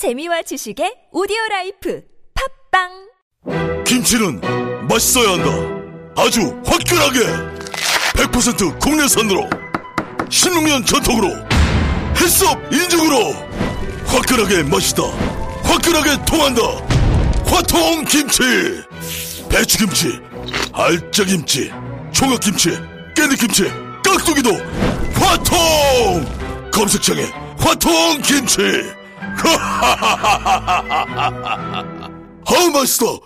재미와 지식의 오디오 라이프 팟빵 김치는 맛있어야 한다. 아주 화끈하게 100% 국내산으로 16년 전통으로 HACCP 인증으로 화끈하게 맛있다. 화끈하게 통한다. 화통 김치. 배추김치, 알짜김치, 총각김치, 깻잎김치, 깍두기도 화통. 검색창에 화통 김치. 아우 맛있어.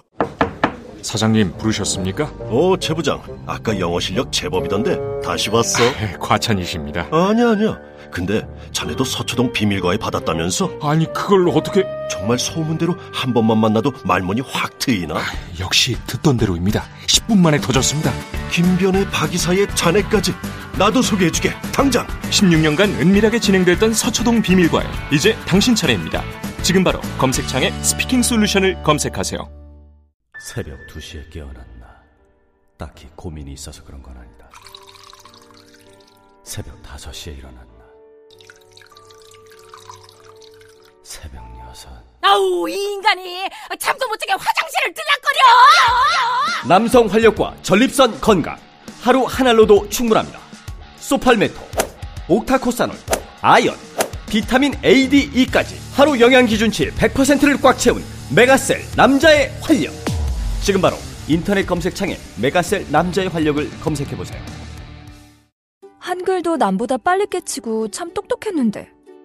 사장님 부르셨습니까? 오, 최 부장. 아까 영어 실력 제법이던데 다시 왔어? 네, 과찬이십니다. 아니야, 아니야. 근데 자네도 서초동 비밀과에 받았다면서? 아니 그걸 어떻게? 정말 소문대로 한 번만 만나도 말문이 확 트이나? 역시 듣던 대로입니다. 10분 만에 터졌습니다. 김변의 박이사의 자네까지 나도 소개해주게. 당장. 16년간 은밀하게 진행됐던 서초동 비밀과에 이제 당신 차례입니다. 지금 바로 검색창에 스피킹 솔루션을 검색하세요. 새벽 2시에 깨어났나. 딱히 고민이 있어서 그런 건 아니다. 새벽 5시에 일어났나. 새벽 6. 아우 이 인간이 잠도 못 자게 화장실을 들락거려 남성 활력과 전립선 건강 하루 한 알로도 충분합니다. 소팔메토, 옥타코사놀, 아연, 비타민 A, D, E까지 하루 영양 기준치 100%를 꽉 채운 메가셀 남자의 활력. 지금 바로 인터넷 검색창에 메가셀 남자의 활력을 검색해 보세요. 한글도 남보다 빨리 깨치고 참 똑똑했는데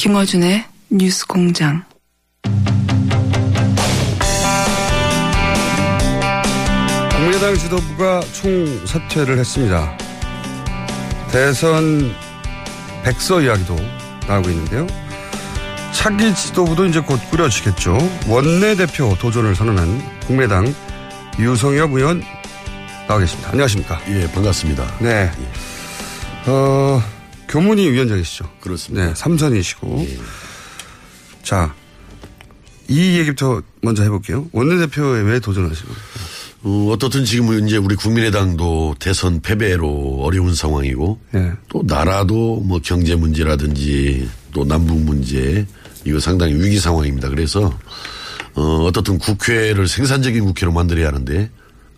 김어준의 뉴스 공장. 국민의당 지도부가 총 사퇴를 했습니다. 대선 백서 이야기도 나오고 있는데요. 차기 지도부도 이제 곧 꾸려지겠죠. 원내대표 도전을 선언한 국민의당 유성엽 의원 나와 계십니다. 안녕하십니까? 예, 반갑습니다. 네. 어, 교문위 위원장이시죠? 그렇습니다. 네, 삼선이시고. 예. 자, 이 얘기부터 먼저 해볼게요. 원내대표에 왜 도전하시고? 어, 어떻든 지금은 이제 우리 국민의당도 대선 패배로 어려운 상황이고 네. 또 나라도 뭐 경제 문제라든지 또 남북 문제 이거 상당히 위기 상황입니다. 그래서 어, 어떻든 국회를 생산적인 국회로 만들어야 하는데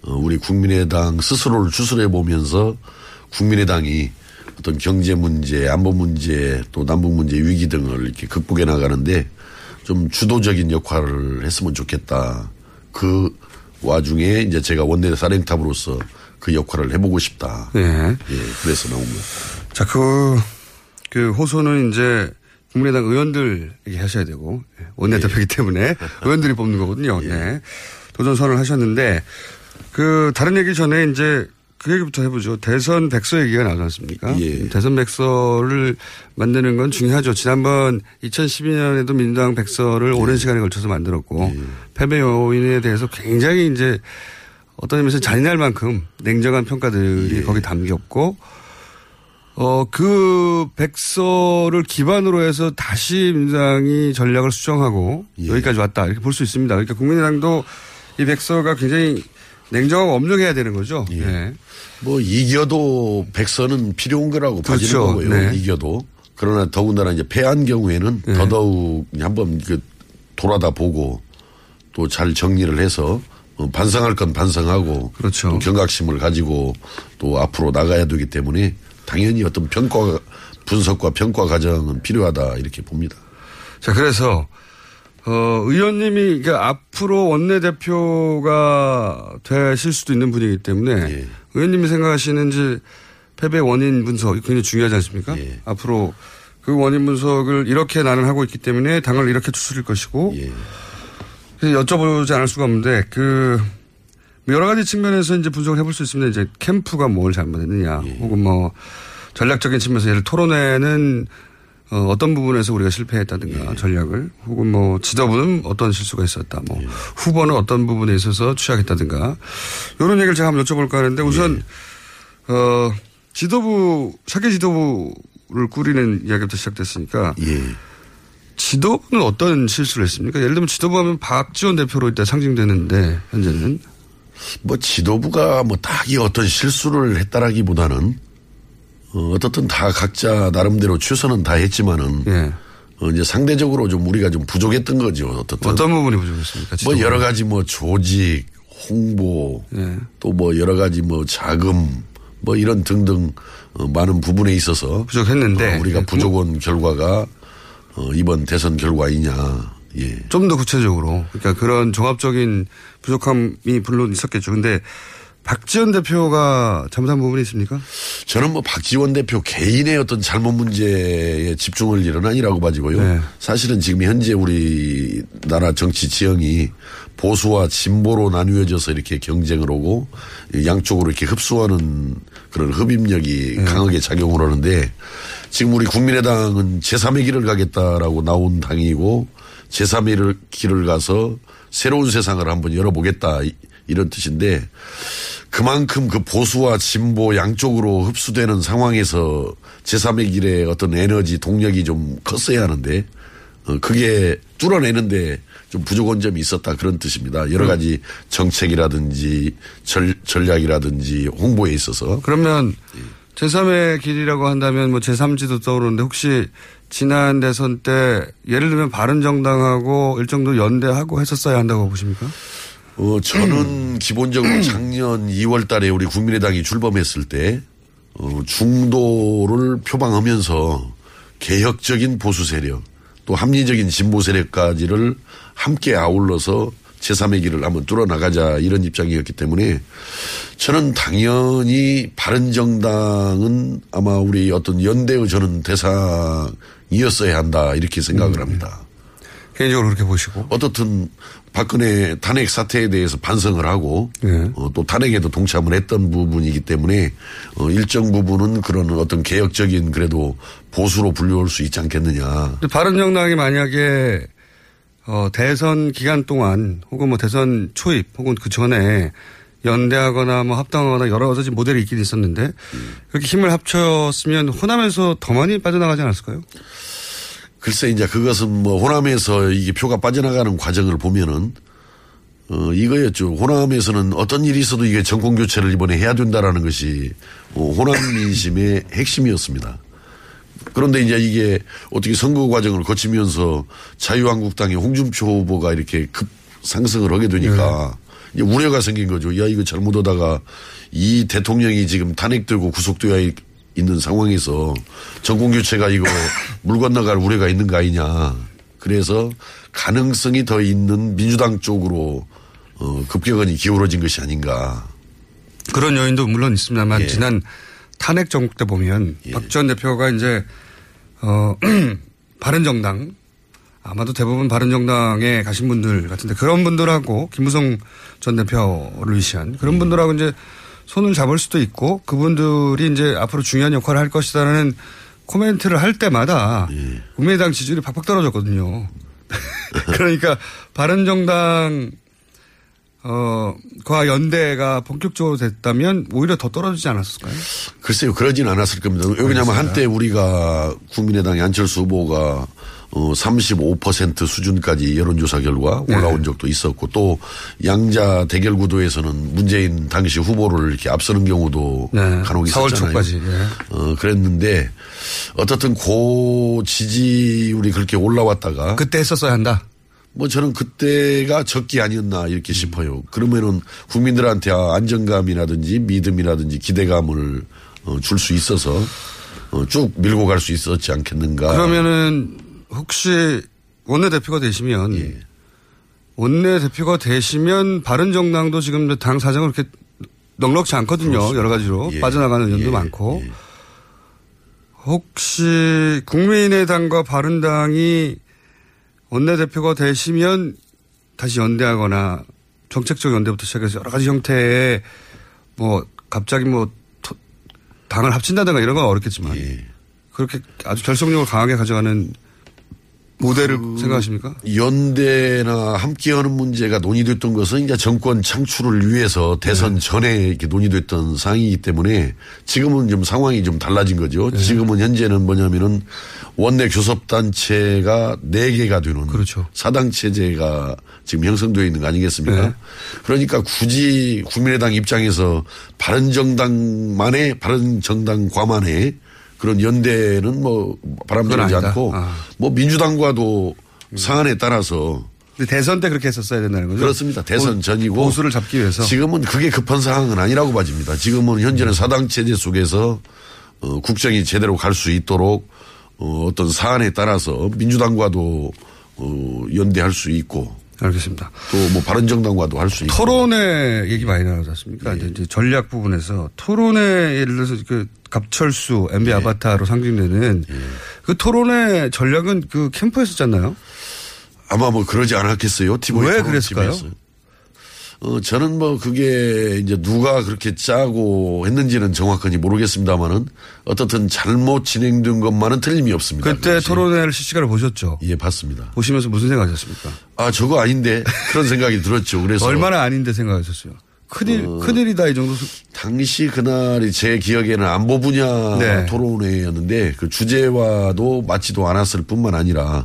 어, 우리 국민의당 스스로를 추스려 보면서 국민의당이 어떤 경제 문제, 안보 문제, 또 남북 문제 위기 등을 이렇게 극복해 나가는데 좀 주도적인 역할을 했으면 좋겠다. 그 와중에 이제 제가 원내 사령탑으로서 그 역할을 해보고 싶다. 네. 예, 그래서 나온 거예요. 자, 그, 그 호소는 이제 국민의당 의원들에게 하셔야 되고, 예, 원내대표이기 때문에 의원들이 뽑는 거거든요. 네. 도전 선언을 하셨는데, 그, 다른 얘기 전에 이제 그 얘기부터 해보죠. 대선 백서 얘기가 나오지 않습니까? 예. 대선 백서를 만드는 건 중요하죠. 지난번 2012년에도 민주당 백서를 오랜 시간에 걸쳐서 만들었고, 패배 요인에 대해서 굉장히 이제 어떤 의미에서 잔인할 만큼 냉정한 평가들이 거기 담겼고, 어, 그 백서를 기반으로 해서 다시 민주당이 전략을 수정하고 여기까지 왔다. 이렇게 볼 수 있습니다. 그러니까 국민의당도 이 백서가 굉장히 냉정하고 엄정해야 되는 거죠. 네. 뭐 이겨도 백서는 필요한 거라고 그렇죠. 봐지는 거고요. 네. 이겨도. 그러나 더군다나 이제 패한 경우에는 더더욱 한번 그 돌아다 보고 또 잘 정리를 해서 어, 반성할 건 반성하고 그렇죠. 또 경각심을 가지고 또 앞으로 나가야 되기 때문에 당연히 어떤 평가 분석과 평가 과정은 필요하다 이렇게 봅니다. 자, 그래서, 어, 의원님이, 그러니까 앞으로 원내대표가 되실 수도 있는 분이기 때문에 의원님이 생각하시는 이제 패배 원인 분석 굉장히 중요하지 않습니까? 앞으로 그 원인 분석을 이렇게 나는 하고 있기 때문에 당을 이렇게 추스릴 것이고 그래서 여쭤보지 않을 수가 없는데 그 여러 가지 측면에서 이제 분석을 해볼 수 있습니다. 이제 캠프가 뭘 잘못했느냐, 예. 혹은 뭐 전략적인 측면에서 예를 토론회는 어, 어떤 부분에서 우리가 실패했다든가 전략을, 혹은 뭐 지도부는 어떤 실수가 있었다, 뭐 후보는 어떤 부분에 있어서 취약했다든가 이런 얘기를 제가 한번 여쭤볼까 하는데 우선 어, 지도부 사계 지도부를 꾸리는 이야기부터 시작됐으니까 예. 지도부는 어떤 실수를 했습니까? 예를 들면 지도부 하면 박지원 대표로 일단 상징되는데 현재는 뭐 지도부가 뭐 딱히 어떤 실수를 했다라기보다는 어, 어떻든 다 각자 나름대로 최선은 다 했지만은 예. 어, 이제 상대적으로 좀 우리가 좀 부족했던 거죠. 어떻든 어떤 부분이 부족했습니까? 뭐? 여러 가지 뭐 조직, 홍보, 예. 또뭐 여러 가지 뭐 자금, 뭐 이런 등등 어, 많은 부분에 있어서 부족했는데 어, 우리가 예, 부족한 결과가 어, 이번 대선 결과이냐. 예. 좀 더 구체적으로 그러니까 그런 종합적인 부족함이 물론 있었겠죠. 근데 박지원 대표가 잘못한 부분이 있습니까? 저는 뭐 박지원 대표 개인의 어떤 잘못 문제에 집중할 일은 아니라고 봐지고요. 네. 사실은 지금 현재 우리나라 정치 지형이 보수와 진보로 나뉘어져서 이렇게 경쟁을 하고 양쪽으로 이렇게 흡수하는 그런 흡입력이 네. 강하게 작용을 하는데 지금 우리 국민의당은 제3의 길을 가겠다라고 나온 당이고 제3의 길을 가서 새로운 세상을 한번 열어보겠다 이- 이런 뜻인데 그만큼 그 보수와 진보 양쪽으로 흡수되는 상황에서 제3의 길의 어떤 에너지 동력이 좀 컸어야 하는데 어, 그게 뚫어내는데 좀 부족한 점이 있었다 그런 뜻입니다. 여러 가지 정책이라든지 전, 전략이라든지 홍보에 있어서 그러면 제3의 길이라고 한다면 뭐 제3지도 떠오르는데 혹시 지난 대선 때 예를 들면 바른정당하고 일정도 연대하고 했었어야 한다고 보십니까? 어, 저는 기본적으로 작년 2월 달에 우리 국민의당이 출범했을 때, 어, 중도를 표방하면서 개혁적인 보수 세력, 또 합리적인 진보 세력까지를 함께 아울러서 제3의 길을 한번 뚫어나가자 이런 입장이었기 때문에 저는 당연히 바른정당은 아마 우리 어떤 연대의 저는 대상이었어야 한다 이렇게 생각을 합니다. 개인적으로 그렇게 보시고. 어떻든 박근혜 탄핵 사태에 대해서 반성을 하고 예. 어, 또 탄핵에도 동참을 했던 부분이기 때문에 어, 일정 부분은 그런 어떤 개혁적인 그래도 보수로 분류할 수 있지 않겠느냐. 바른정당이 만약에 어, 대선 기간 동안 혹은 뭐 대선 초입 혹은 그 전에 연대하거나 뭐 합당하거나 여러 가지 모델이 있긴 있었는데 그렇게 힘을 합쳤으면 호남에서 더 많이 빠져나가지 않았을까요? 글쎄 이제 그것은 뭐 호남에서 이게 표가 빠져나가는 과정을 보면은 어 이거였죠. 호남에서는 어떤 일이 있어도 이게 정권 교체를 이번에 해야 된다라는 것이 어, 호남 민심의 핵심이었습니다. 그런데 이제 이게 어떻게 선거 과정을 거치면서 자유한국당의 홍준표 후보가 이렇게 급 상승을 하게 되니까 이제 우려가 생긴 거죠. 야 이거 잘못하다가 이 대통령이 지금 탄핵되고 구속되어 있- 있는 상황에서 정권 교체가 이거 물 건너갈 우려가 있는 거 아니냐. 그래서 가능성이 더 있는 민주당 쪽으로 어, 급격하니 기울어진 것이 아닌가. 그런 요인도 물론 있습니다만 예. 지난 탄핵 정국 때 보면 박전 대표가 이제 어 바른정당 아마도 대부분 바른정당에 가신 분들 같은데 그런 분들하고 김무성 전 대표를 위시한 그런 분들하고 이제 손을 잡을 수도 있고 그분들이 이제 앞으로 중요한 역할을 할 것이다라는 코멘트를 할 때마다 국민의당 지지율이 팍팍 떨어졌거든요. 그러니까 바른정당 어, 과 연대가 본격적으로 됐다면 오히려 더 떨어지지 않았을까요? 글쎄요, 그러진 않았을 겁니다. 왜냐하면 한때 우리가 국민의당의 안철수 후보가 어, 35% 수준까지 여론조사 결과 네. 올라온 적도 있었고 또 양자 대결 구도에서는 문재인 당시 후보를 이렇게 앞서는 경우도 네. 간혹 4월 있었잖아요. 초까지. 예. 어, 그랬는데 어떻든 고 지지율이 그렇게 올라왔다가 그때 했었어야 한다. 뭐 저는 그때가 적기 아니었나 음. 이렇게 싶어요. 그러면은 국민들한테 안정감이라든지 믿음이라든지 기대감을 어, 줄 수 있어서 어, 쭉 밀고 갈 수 있었지 않겠는가. 그러면은 혹시 원내대표가 되시면 예. 원내대표가 되시면 바른정당도 지금 당 사정은 그렇게 넉넉지 않거든요. 여러 가지로 예. 빠져나가는 의원도 예. 많고 혹시 국민의당과 바른당이 원내대표가 되시면 다시 연대하거나 정책적 연대부터 시작해서 여러 가지 형태의 뭐 갑자기 뭐 토- 당을 합친다든가 이런 건 어렵겠지만 예. 그렇게 아주 결속력을 강하게 가져가는 모델을 그 생각하십니까? 연대나 함께하는 문제가 논의됐던 것은 이제 정권 창출을 위해서 대선 전에 이렇게 논의됐던 사항이기 때문에 지금은 좀 상황이 좀 달라진 거죠. 지금은 현재는 뭐냐면은 원내 교섭단체가 네개가 되는 그렇죠. 사당 체제가 지금 형성되어 있는 거 아니겠습니까? 네. 그러니까 굳이 국민의당 입장에서 바른정당만의 바른정당과만의 그런 연대는 뭐 바람직하지. 않고 아. 뭐 민주당과도 사안에 따라서 대선 때 그렇게 했었어야 된다는 거죠? 그렇습니다. 대선 보- 전이고 보수를 잡기 위해서 지금은 그게 급한 사항은 아니라고 봐집니다. 지금은 현재는 사당 체제 속에서 어, 국정이 제대로 갈 수 있도록 어, 어떤 사안에 따라서 민주당과도 어, 연대할 수 있고 알겠습니다. 또 뭐 바른정당과도 할 수 있고 토론회 얘기 많이 나오지 않습니까? 예. 이제 전략 부분에서 토론회 예를 들어서 그 갑철수 MB 예. 아바타로 상징되는 그 토론회 전략은 그 캠프였었잖아요. 아마 뭐 그러지 않았겠어요. 티보이 왜 그랬을까요? 팀에서. 어, 저는 뭐 그게 이제 누가 그렇게 짜고 했는지는 정확하게 모르겠습니다만은 어떻든 잘못 진행된 것만은 틀림이 없습니다. 그때 그것이. 토론회를 실시간을 보셨죠? 예, 봤습니다. 보시면서 무슨 생각하셨습니까? 아, 저거 아닌데 그런 생각이 들었죠. 그래서 얼마나 아닌데 생각하셨어요? 큰일, 큰일이다 이 정도. 수- 당시 그날이 제 기억에는 안보 분야 네. 토론회였는데 그 주제와도 맞지도 않았을 뿐만 아니라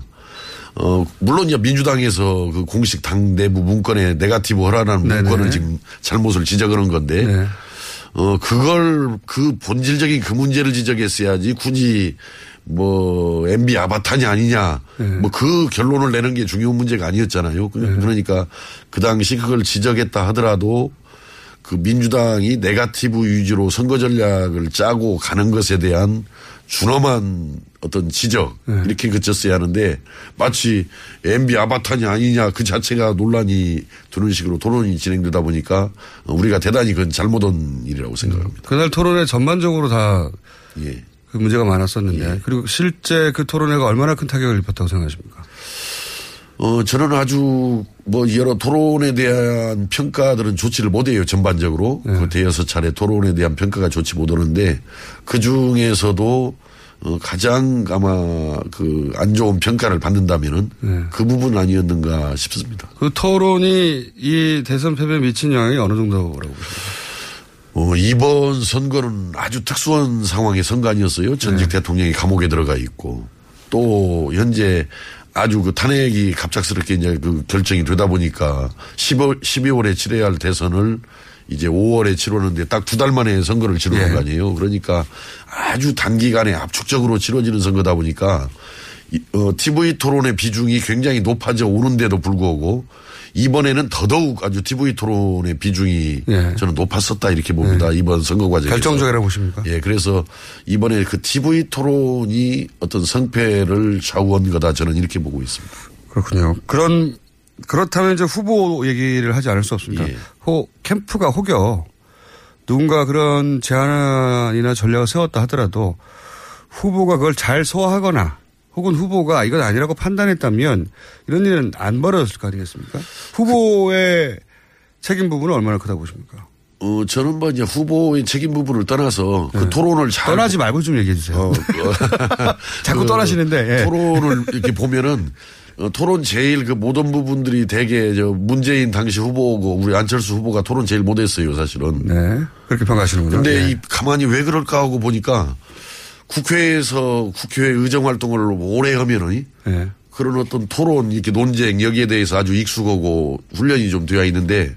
어 물론 이제 민주당에서 그 공식 당 내부 문건에 네가티브 허라라는 네네. 문건을 지금 잘못을 지적하는 건데 네. 어 그걸 그 본질적인 그 문제를 지적했어야지 굳이 뭐 MB 아바타냐 아니냐 네. 뭐그 결론을 내는 게 중요한 문제가 아니었잖아요. 그- 그러니까 그 당시 그걸 지적했다 하더라도 그 민주당이 네가티브 위주로 선거 전략을 짜고 가는 것에 대한 준엄한 어떤 지적 네. 이렇게 그쳤어야 하는데 마치 MB 아바타냐 아니냐 그 자체가 논란이 되는 식으로 토론이 진행되다 보니까 어, 우리가 대단히 그건 잘못한 일이라고 생각합니다. 그날 토론회 전반적으로 다 예. 그 문제가 많았었는데 그리고 실제 그 토론회가 얼마나 큰 타격을 입혔다고 생각하십니까? 어, 저는 아주 뭐 여러 토론에 대한 평가들은 좋지를 못해요, 전반적으로. 그 대여섯 차례 토론에 대한 평가가 좋지 못하는데 그 중에서도 어, 가장 아마 그 안 좋은 평가를 받는다면은 그 부분 아니었는가 싶습니다. 그 토론이 이 대선 패배에 미친 영향이 어느 정도라고 보십니까? 어, 이번 선거는 아주 특수한 상황의 선거 아니었어요. 전직 대통령이 감옥에 들어가 있고 또 현재 아주 그 탄핵이 갑작스럽게 이제 그 결정이 되다 보니까 10월, 12월에 치러야 할 대선을 이제 5월에 치르는데 딱 두 달 만에 선거를 치르는 예. 거 아니에요. 그러니까 아주 단기간에 압축적으로 치러지는 선거다 보니까 이- 어, TV 토론의 비중이 굉장히 높아져 오는데도 불구하고 이번에는 더더욱 아주 TV 토론의 비중이 예. 저는 높았었다 이렇게 봅니다. 이번 선거 과정에서. 결정적이라고 보십니까? 예, 그래서 이번에 그 TV 토론이 어떤 성패를 좌우한 거다 저는 이렇게 보고 있습니다. 그렇군요. 그런 그렇다면 이제 후보 얘기를 하지 않을 수 없습니다. 예. 호 캠프가 혹여 누군가 그런 제안이나 전략을 세웠다 하더라도 후보가 그걸 잘 소화하거나 혹은 후보가 이건 아니라고 판단했다면 이런 일은 안 벌어졌을 거 아니겠습니까? 후보의 책임 부분은 얼마나 크다고 보십니까? 어, 저는 뭐 이제 후보의 책임 부분을 떠나서 그 토론을 잘. 네. 떠나지 말고 좀 얘기해 주세요. 어, 어. 자꾸 그 떠나시는데, 예. 토론을 이렇게 보면은 어, 토론 제일 그 모든 부분들이 대개 저 문재인 당시 후보고 우리 안철수 후보가 토론 제일 못했어요 사실은. 네. 그렇게 평가하시는군요. 근데 네. 이 가만히 왜 그럴까 하고 보니까 국회에서 국회 의정 활동을 오래 하면은 네. 그런 어떤 토론 이렇게 논쟁 여기에 대해서 아주 익숙하고 훈련이 좀 되어 있는데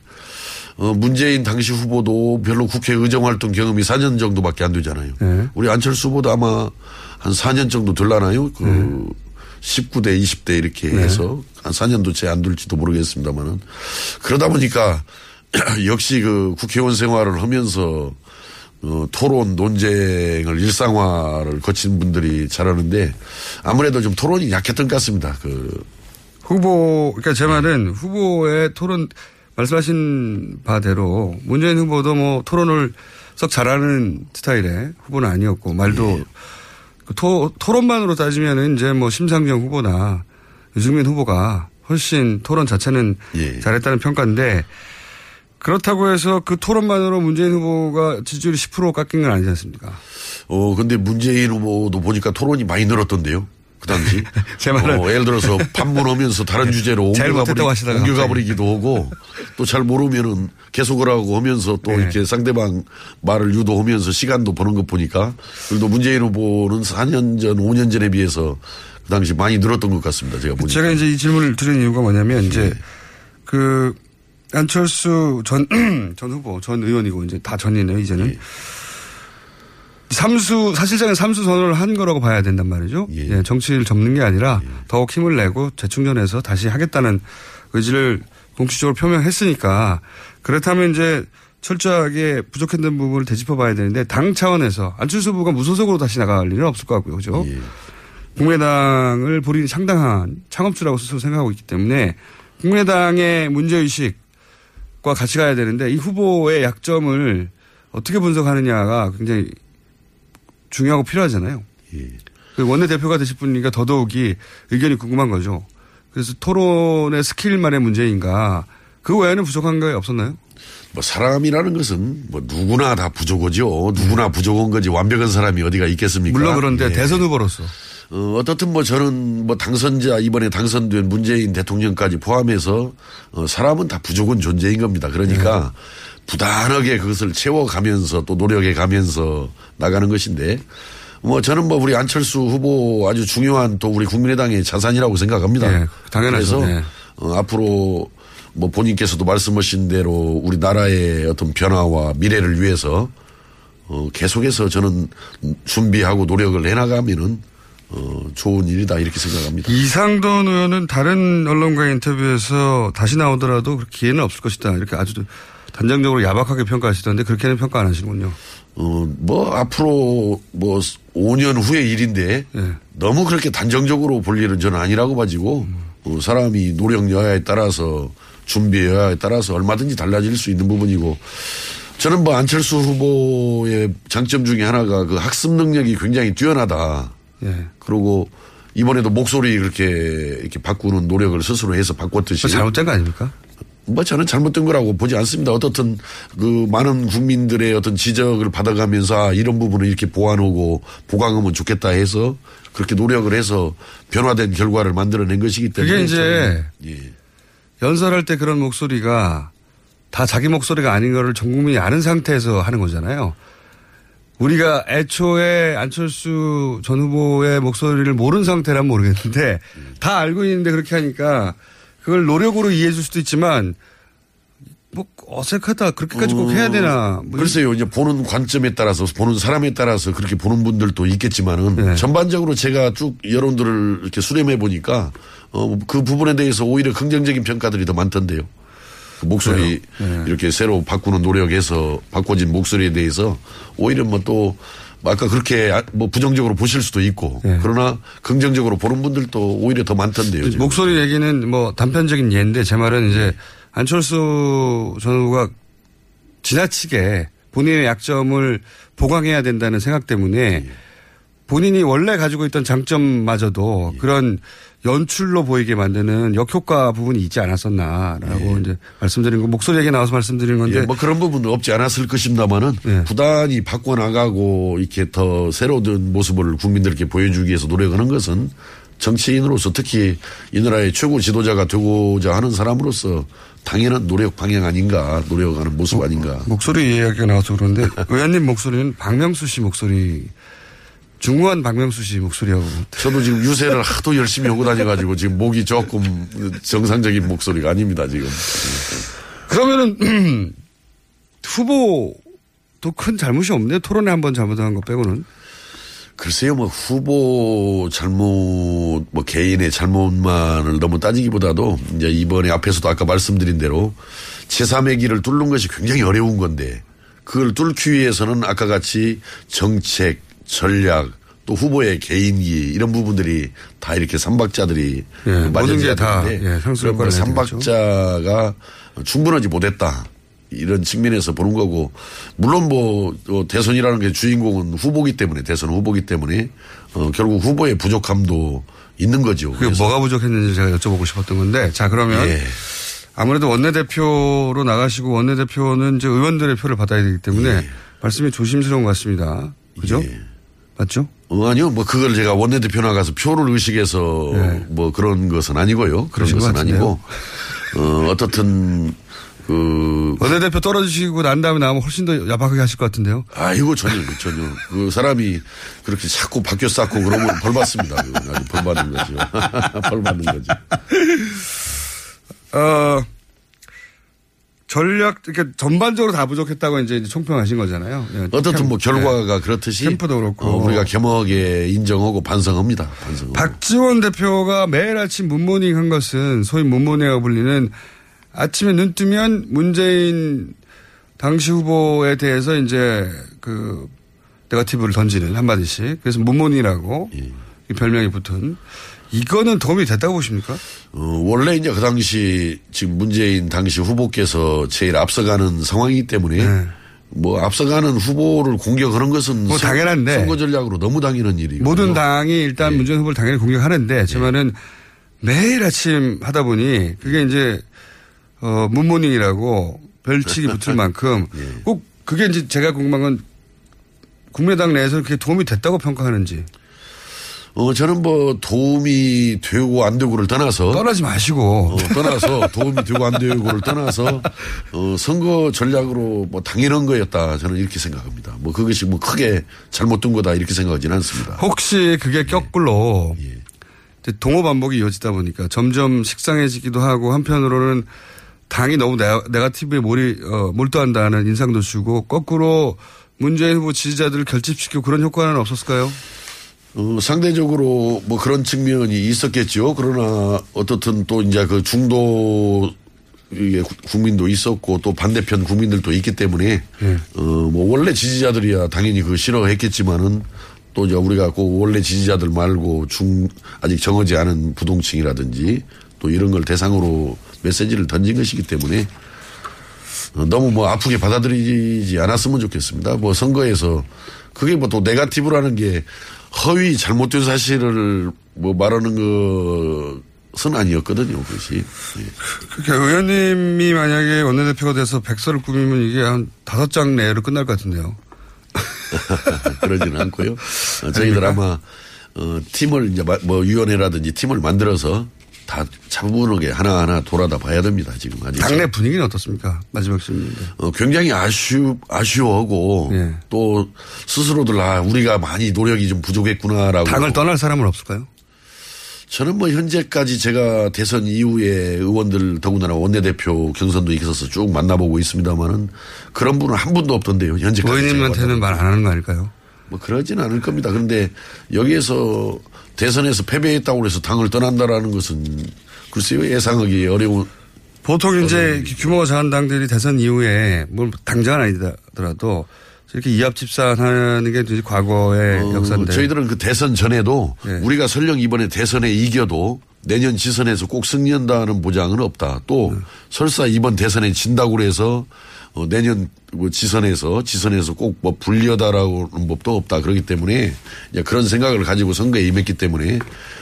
어 문재인 당시 후보도 별로 국회 의정 활동 경험이 4년 정도밖에 안 되잖아요. 네. 우리 안철수 후보도 아마 한 4년 정도 될라나요? 그 19대, 20대 이렇게 네. 해서 한 4년도 채안 될지도 모르겠습니다만은 그러다 보니까 역시 그 국회의원 생활을 하면서 어, 토론 논쟁을 일상화를 거친 분들이 잘하는데 아무래도 좀 토론이 약했던 것 같습니다. 그 후보, 그러니까 제 말은 후보의 토론, 말씀하신 바대로 문재인 후보도 뭐 토론을 썩 잘하는 스타일의 후보는 아니었고 말도 그 토, 토론만으로 따지면은 이제 뭐 심상정 후보나 유승민 후보가 훨씬 토론 자체는 예. 잘했다는 평가인데 그렇다고 해서 그 토론만으로 문재인 후보가 지지율이 10% 깎인 건 아니지 않습니까? 어, 근데 문재인 후보도 보니까 토론이 많이 늘었던데요. 그 당시. 제 말은- 어, 예를 들어서 판문하면서 다른 주제로 잘 옮겨가. 버리기도 하고 또 잘 모르면은 계속을 하고 하면서 또 네. 이렇게 상대방 말을 유도하면서 시간도 버는 것 보니까 그래도 문재인 후보는 4년 전, 5년 전에 비해서 그 당시 많이 늘었던 것 같습니다. 제가 보니까. 제가 이제 이 질문을 드린 이유가 뭐냐면 예. 이제 그 안철수 전, 전 후보, 전 의원이고 이제 다 전이네요, 이제는. 예. 삼수, 사실상은 삼수 선언을 한 거라고 봐야 된단 말이죠. 예, 정치를 접는 게 아니라 더욱 힘을 내고 재충전해서 다시 하겠다는 의지를 공식적으로 표명했으니까 그렇다면 이제 철저하게 부족했던 부분을 되짚어 봐야 되는데 당 차원에서 안철수 후보가 무소속으로 다시 나갈 일은 없을 것 같고요. 그죠? 국민의당을 본인이 상당한 창업주라고 스스로 생각하고 있기 때문에 국민의당의 문제의식과 같이 가야 되는데 이 후보의 약점을 어떻게 분석하느냐가 굉장히 중요하고 필요하잖아요. 그 원내대표가 되실 분이니까 더더욱이 의견이 궁금한 거죠. 그래서 토론의 스킬만의 문제인가 그 외에는 부족한 게 없었나요? 뭐 사람이라는 것은 뭐 누구나 다 부족하죠. 누구나 부족한 거지 완벽한 사람이 어디가 있겠습니까? 물론 그런데 예. 대선 후보로서 어, 어떻든 뭐 저는 뭐 당선자 이번에 당선된 문재인 대통령까지 포함해서 어, 사람은 다 부족한 존재인 겁니다. 그러니까 부단하게 그것을 채워가면서 또 노력해 가면서 나가는 것인데 뭐 저는 뭐 우리 안철수 후보 아주 중요한 또 우리 국민의당의 자산이라고 생각합니다. 예, 당연하죠. 그래서 예. 어, 앞으로 뭐 본인께서도 말씀하신 대로 우리 나라의 어떤 변화와 미래를 위해서 어, 계속해서 저는 준비하고 노력을 해나가면은 어, 좋은 일이다 이렇게 생각합니다. 이상돈 의원은 다른 언론과의 인터뷰에서 다시 나오더라도 기회는 없을 것이다. 이렇게 아주 단정적으로 야박하게 평가하시던데 그렇게는 평가 안 하시는군요. 어, 뭐 앞으로 뭐 5년 후의 일인데 예. 너무 그렇게 단정적으로 볼 일은 저는 아니라고 봐지고 어, 사람이 노력 여하에 따라서 준비 여하에 따라서 얼마든지 달라질 수 있는 부분이고 저는 뭐 안철수 후보의 장점 중에 하나가 그 학습 능력이 굉장히 뛰어나다. 예. 그리고 이번에도 목소리 그렇게 이렇게 바꾸는 노력을 스스로 해서 바꿨듯이. 잘못된 거 아닙니까? 뭐 저는 잘못된 거라고 보지 않습니다. 어떻든 그 많은 국민들의 어떤 지적을 받아가면서 아, 이런 부분을 이렇게 보완하고 보강하면 좋겠다 해서 그렇게 노력을 해서 변화된 결과를 만들어낸 것이기 때문에. 그게 이제 예. 연설할 때 그런 목소리가 다 자기 목소리가 아닌 거를 전 국민이 아는 상태에서 하는 거잖아요. 우리가 애초에 안철수 전 후보의 목소리를 모르는 상태라면 모르겠는데 다 알고 있는데 그렇게 하니까 그걸 노력으로 이해해 줄 수도 있지만 뭐 어색하다 그렇게까지 꼭 해야 되나 뭐 글쎄요, 이제 보는 관점에 따라서 보는 사람에 따라서 그렇게 보는 분들도 있겠지만은 네. 전반적으로 제가 쭉 여론들을 이렇게 수렴해 보니까 어, 그 부분에 대해서 오히려 긍정적인 평가들이 더 많던데요. 그 목소리? 네. 이렇게 새로 바꾸는 노력에서 바꿔진 목소리에 대해서 오히려 뭐 또 아까 그렇게 아- 뭐 부정적으로 보실 수도 있고 네. 그러나 긍정적으로 보는 분들도 오히려 더 많던데요. 지금. 목소리 얘기는 뭐 단편적인 예인데 제 말은 이제 안철수 전 후보가 지나치게 본인의 약점을 보강해야 된다는 생각 때문에 본인이 원래 가지고 있던 장점마저도 그런 연출로 보이게 만드는 역효과 부분이 있지 않았었나라고 이제 말씀드린 거 목소리 얘기 나와서 말씀드리는 건데 예, 뭐 그런 부분은 없지 않았을 것입니다만은 네. 부단히 바꿔 나가고 이렇게 더 새로운 모습을 국민들께 보여주기 위해서 노력하는 것은 정치인으로서 특히 이 나라의 최고 지도자가 되고자 하는 사람으로서 당연한 노력 방향 아닌가 노력하는 모습 아닌가. 목소리 이야기가 나와서 그런데 의원님 목소리는 박명수 씨 목소리 중후한 박명수 씨 목소리하고 저도 지금 유세를 하도 열심히 하고 다녀가지고 지금 목이 조금 정상적인 목소리가 아닙니다 지금. 그러면은 후보도 큰 잘못이 없네요. 토론에 한번 잘못한 거 빼고는. 글쎄요, 뭐 후보 잘못, 뭐 개인의 잘못만을 너무 따지기보다도 이제 이번에 앞에서도 아까 말씀드린 대로 제3의 길을 뚫는 것이 굉장히 어려운 건데 그걸 뚫기 위해서는 아까 같이 정책, 전략, 또 후보의 개인기 이런 부분들이 다 이렇게 삼박자들이 예, 모든 맞아져야 게 다, 되는데 예, 그런 그 내야 삼박자가 충분하지 못했다. 이런 측면에서 보는 거고 물론 뭐 어, 대선이라는 게 주인공은 후보기 때문에 대선 후보기 때문에 어, 결국 후보의 부족함도 있는 거죠. 그게 뭐가 부족했는지 제가 여쭤보고 싶었던 건데 자 그러면 예. 아무래도 원내대표로 나가시고 원내대표는 이제 의원들의 표를 받아야 되기 때문에 예. 말씀이 조심스러운 것 같습니다. 그죠? 맞죠? 어, 아니요, 뭐 그걸 제가 원내대표 나가서 표를 의식해서 네. 뭐 그런 것은 아니고요. 그런 것 것은. 아니고 어, 어떻든 그 원내대표 떨어지시고 난 다음에 나오면 훨씬 더 야박하게 하실 것 같은데요. 아이고 전혀 전혀 그 사람이 그렇게 자꾸 바뀌어 쌓고 그러면 벌 받습니다. 아주 벌 받는 거죠. 벌 받는 거죠. 어, 전략, 이렇게 전반적으로 다 부족했다고 이제 총평하신 거잖아요. 예, 어떻든 뭐 캠- 결과가 예. 그렇듯이 캠프도 그렇고. 어, 우리가 겸허하게 인정하고 반성합니다. 반성하고. 박지원 대표가 매일 아침 문모닝 한 것은 소위 문모닝이라고 불리는 아침에 눈 뜨면 문재인 당시 후보에 대해서 이제 그 네거티브를 던지는 한마디씩. 그래서 문모닝이라고 예. 이 별명이 붙은 이거는 도움이 됐다고 보십니까? 어, 원래 이제 그 당시 지금 문재인 당시 후보께서 제일 앞서가는 상황이기 때문에 뭐 앞서가는 후보를 공격하는 것은 네. 뭐 선- 당연한데. 선거 전략으로 너무 당연한 일이고 모든 당이 예. 일단 문재인 후보를 당연히 공격하는데 하지만은 매일 아침 하다 보니 그게 이제 어 문모닝이라고 별칭이 붙을 만큼 예. 꼭 그게 이제 제가 궁금한 건 국민의당 내에서 그게 도움이 됐다고 평가하는지 어, 저는 뭐 도움이 되고 안 되고를 떠나서 떠나지 마시고 어, 떠나서 도움이 되고 안 되고를 떠나서 어, 선거 전략으로 뭐 당연한 거였다 저는 이렇게 생각합니다. 뭐 그것이 뭐 크게 잘못된 거다 이렇게 생각하지는 않습니다. 혹시 그게 껴꿀로 예. 이제 동호 반복이 이어지다 보니까 점점 식상해지기도 하고 한편으로는 당이 너무 네가- 네가티브에 몰이, 어, 몰두한다는 인상도 주고 거꾸로 문재인 후보 지지자들을 결집시키고 그런 효과는 없었을까요? 어, 상대적으로 뭐 그런 측면이 있었겠죠. 그러나 어떻든 또 이제 그 중도 국민도 있었고 또 반대편 국민들도 있기 때문에 어뭐 원래 지지자들이야 당연히 그 싫어했겠지만은 또 이제 우리가 그 원래 지지자들 말고 중 아직 정하지 않은 부동층이라든지 또 이런 걸 대상으로 메시지를 던진 것이기 때문에 어, 너무 뭐 아프게 받아들이지 않았으면 좋겠습니다. 뭐 선거에서 그게 뭐 또 네가티브라는 게 허위 잘못된 사실을 뭐 말하는 것은 아니었거든요. 그것이. 예. 그렇게 의원님이 만약에 원내대표가 돼서 백서를 꾸미면 이게 한 다섯 장 내로 끝날 것 같은데요. 그러지는 않고요. 어, 저희들 아마 어, 팀을 이제 마- 뭐 위원회라든지 팀을 만들어서 다 차분하게 하나하나 돌아다 봐야 됩니다. 지금 아직. 당내 분위기는 어떻습니까? 마지막 질문인데. 어, 굉장히 아쉬, 아쉬워하고 예. 또 스스로들 아, 우리가 많이 노력이 좀 부족했구나라고. 당을 떠날 사람은 없을까요? 저는 뭐 현재까지 제가 대선 이후에 의원들 더군다나 원내대표 경선도 있어서 쭉 만나보고 있습니다만은 그런 분은 한 분도 없던데요. 현재까지. 의원님한테는 말 안 하는 거 아닐까요? 뭐 그러지는 않을 겁니다. 그런데 여기에서 대선에서 패배했다고 해서 당을 떠난다라는 것은 글쎄요 예상하기 어려운 보통 이제 규모가 작은 당들이 대선 이후에 뭘 당장은 아니더라도 이렇게 이합 집산하는 게 이제 과거의 어, 역사인데. 저희들은 그 대선 전에도 우리가 설령 이번에 대선에 이겨도 내년 지선에서 꼭 승리한다는 보장은 없다. 또 설사 이번 대선에 진다고 해서 어, 내년 뭐 지선에서 지선에서 꼭 뭐 불리하다라고는 법도 없다. 그렇기 때문에 그런 생각을 가지고 선거에 임했기 때문에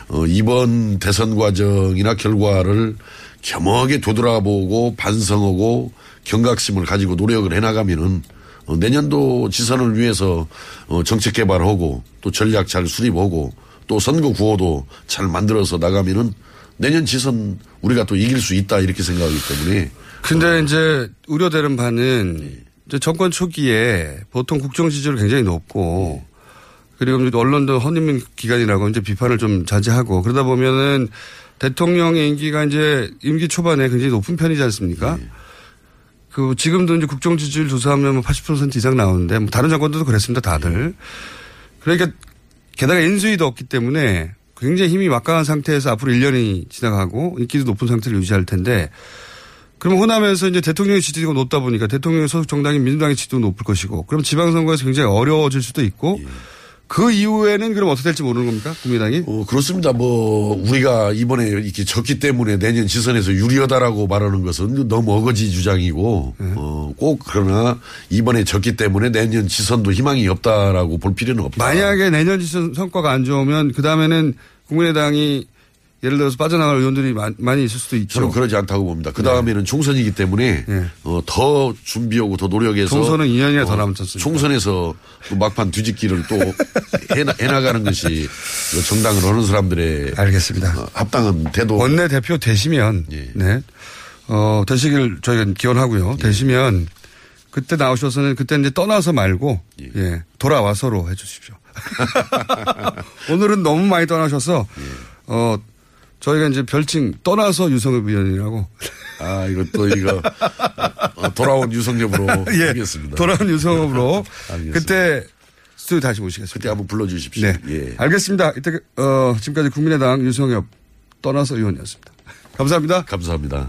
어, 이번 대선 과정이나 결과를 겸허하게 되돌아보고 반성하고 경각심을 가지고 노력을 해나가면은 어, 내년도 지선을 위해서 어, 정책 개발하고 또 전략 잘 수립하고 또 선거 구호도 잘 만들어서 나가면은 내년 지선 우리가 또 이길 수 있다 이렇게 생각하기 때문에 근데 이제 우려되는 바는 이제 정권 초기에 보통 국정 지지율 굉장히 높고 그리고 언론도 허니문 기간이라고 이제 비판을 좀 자제하고 그러다 보면은 대통령의 임기가 이제 임기 초반에 굉장히 높은 편이지 않습니까? 그 지금도 이제 국정 지지율 조사하면 뭐80% 이상 나오는데 뭐 다른 정권들도 그랬습니다 다들. 그러니까 게다가 인수위도 없기 때문에 굉장히 힘이 막강한 상태에서 앞으로 1년이 지나가고 인기도 높은 상태를 유지할 텐데 그럼 호남에서 이제 대통령의 지지도가 높다 보니까 대통령의 소속 정당인 민주당의 지지도 높을 것이고 그럼 지방선거에서 굉장히 어려워질 수도 있고 그 이후에는 그럼 어떻게 될지 모르는 겁니까? 국민당이? 어, 그렇습니다. 뭐 우리가 이번에 이렇게 졌기 때문에 내년 지선에서 유리하다라고 말하는 것은 너무 어거지 주장이고 어, 어, 꼭 그러나 이번에 졌기 때문에 내년 지선도 희망이 없다라고 볼 필요는 없다. 만약에 내년 지선 성과가 안 좋으면 그 다음에는 국민의당이 예를 들어서 빠져나갈 의원들이 많- 많이 있을 수도 있죠. 저는 그러지 않다고 봅니다. 그 다음에는 총선이기 때문에 어, 더 준비하고 더 노력해서 총선은 2년이나 더 어, 남지 않습니까? 총선에서 또 막판 뒤집기를 또 해나, 해나가는 것이 그 정당을 하는 사람들의 알겠습니다. 어, 합당한 태도. 원내 대표 되시면 네. 어, 되시길 저희가 기원하고요. 되시면 그때 나오셔서는 그때 이제 떠나서 말고 예. 돌아와서로 해 주십시오. 오늘은 너무 많이 떠나셔서 어 저희가 이제 별칭 떠나서 유성엽 의원이라고 아, 이것도 이거 어, 돌아온 유성엽으로 예. 하겠습니다. 돌아온 유성엽으로 알겠습니다. 그때 스튜디오 다시 모시겠습니다. 그때 한번 불러주십시오. 네. 예. 알겠습니다. 이때 어 지금까지 국민의당 유성엽 떠나서 의원이었습니다. 감사합니다. 감사합니다.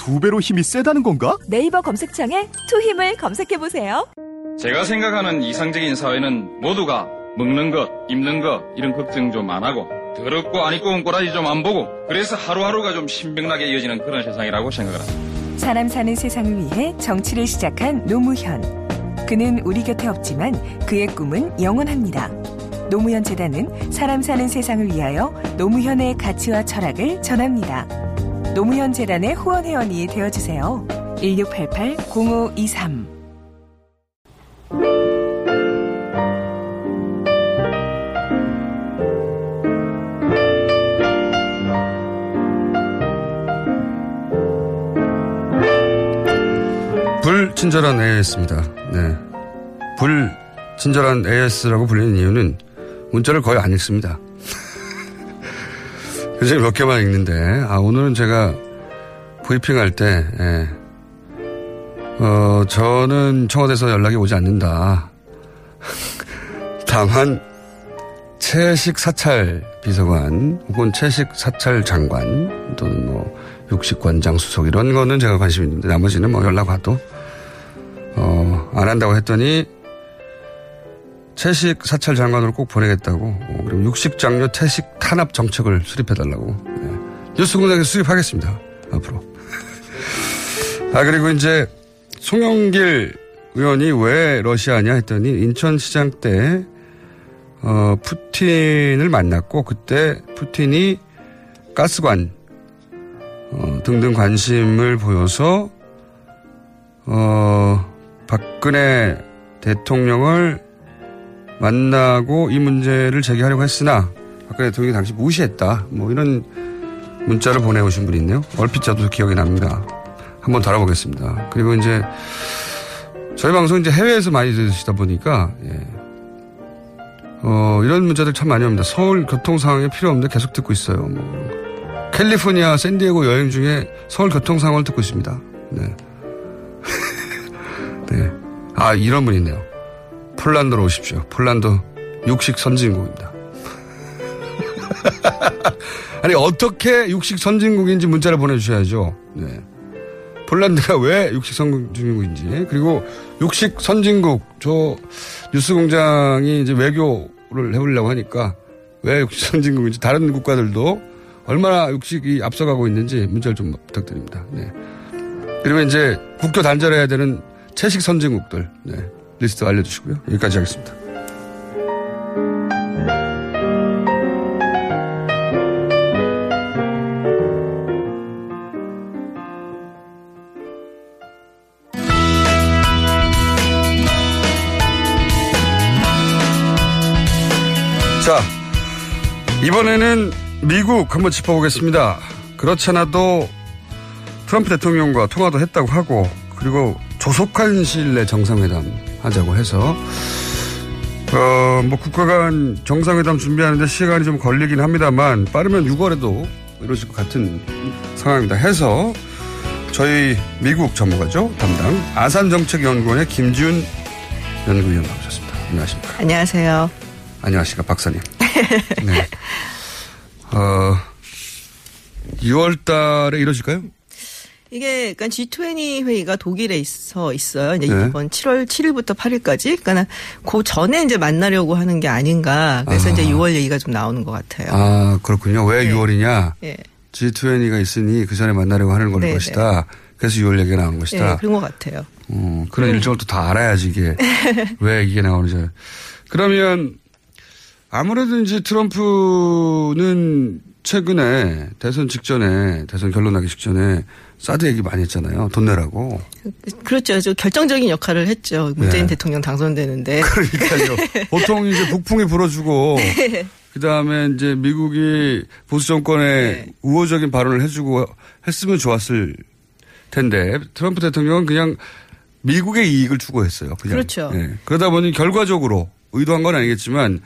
두 배로 힘이 세다는 건가? 네이버 검색창에 투 힘을 검색해보세요. 제가 생각하는 이상적인 사회는 모두가 먹는 것, 입는 것 이런 걱정 좀 안 하고 더럽고 아니꼬운 꼬라지 좀 안 보고 그래서 하루하루가 좀 신명나게 이어지는 그런 세상이라고 생각을 합니다. 사람 사는 세상을 위해 정치를 시작한 노무현. 그는 우리 곁에 없지만 그의 꿈은 영원합니다. 노무현 재단은 사람 사는 세상을 위하여 노무현의 가치와 철학을 전합니다. 노무현 재단의 후원 회원이 되어 주세요. 1688-0523 불친절한 AS입니다. 네. 불친절한 AS라고 불리는 이유는 문자를 거의 안 읽습니다. 굉장히 몇 개만 읽는데, 아, 오늘은 제가 브리핑 할 때, 예. 어, 저는 청와대에서 연락이 오지 않는다. 다만, 채식 사찰 비서관, 혹은 채식 사찰 장관, 또는 뭐, 육식관장 수석, 이런 거는 제가 관심 있는데, 나머지는 뭐 연락 와도, 어, 안 한다고 했더니, 채식 사찰 장관으로 꼭 보내겠다고, 어, 그리고 육식 장려 태식 탄압 정책을 수립해달라고, 예. 뉴스공장에서 수립하겠습니다. 앞으로. 아, 그리고 이제, 송영길 의원이 왜 러시아냐 했더니, 인천시장 때, 어, 푸틴을 만났고, 그때 푸틴이 가스관, 어, 등등 관심을 보여서, 어, 박근혜 대통령을 만나고 이 문제를 제기하려고 했으나 박근혜 대통령이 당시 무시했다. 뭐 이런 문자를 보내오신 분이 있네요. 얼핏 저도 기억이 납니다. 한번 다뤄보겠습니다. 그리고 이제 저희 방송 이제 해외에서 많이 들으시다 보니까 예. 어, 이런 문자들 참 많이 옵니다. 서울 교통 상황이 필요 없는데 계속 듣고 있어요. 뭐. 캘리포니아 샌디에고 여행 중에 서울 교통 상황을 듣고 있습니다. 네. 네. 아, 이런 분 있네요. 폴란드로 오십시오. 폴란드 육식 선진국입니다. 아니, 어떻게 육식 선진국인지 문자를 보내주셔야죠. 네. 폴란드가 왜 육식 선진국인지. 그리고 육식 선진국, 저 뉴스 공장이 이제 외교를 해보려고 하니까 왜 육식 선진국인지 다른 국가들도 얼마나 육식이 앞서가고 있는지 문자를 좀 부탁드립니다. 네. 그리고 이제 국교 단절해야 되는 채식 선진국들 네, 리스트 알려주시고요. 여기까지 하겠습니다. 자, 이번에는 미국 한번 짚어보겠습니다. 그렇잖아도 트럼프 대통령과 통화도 했다고 하고 그리고 조속한 시일 내 정상회담 하자고 해서 어, 뭐 국가 간 정상회담 준비하는데 시간이 좀 걸리긴 합니다만 빠르면 6월에도 이루어질 것 같은 상황입니다. 해서 저희 미국 전문가죠 담당 아산정책연구원의 김지훈 연구위원 나오셨습니다. 안녕하십니까. 안녕하세요. 안녕하십니까, 박사님. 네. 어, 6월 달에 이루어질까요? 이게 그러니까 G20 회의가 독일에 있어 있어요. 이제 네. 이번 7월 7일부터 8일까지. 그러니까 그 전에 이제 만나려고 하는 게 아닌가. 그래서 아. 이제 6월 얘기가 좀 나오는 것 같아요. 아, 그렇군요. 왜 6월이냐? 예. G20가 있으니 그 전에 만나려고 하는 걸 네, 것이다. 그래서 6월 얘기가 예, 것이다. 그런 것 같아요. 어, 그런 일정을 또 다 알아야지 이게 왜 이게 나오는지. 그러면 아무래도 이제 트럼프는 최근에 대선 직전에 대선 결론 나기 직전에 사드 얘기 많이 했잖아요. 돈 내라고. 그렇죠. 저 결정적인 역할을 했죠. 문재인 네. 대통령 당선되는데. 그러니까요. 보통 이제 북풍이 불어주고 네. 그다음에 이제 미국이 보수 정권에 우호적인 발언을 해주고 했으면 좋았을 텐데 트럼프 대통령은 그냥 미국의 이익을 추구했어요. 그냥. 그렇죠. 예. 그러다 보니 결과적으로 의도한 건 아니겠지만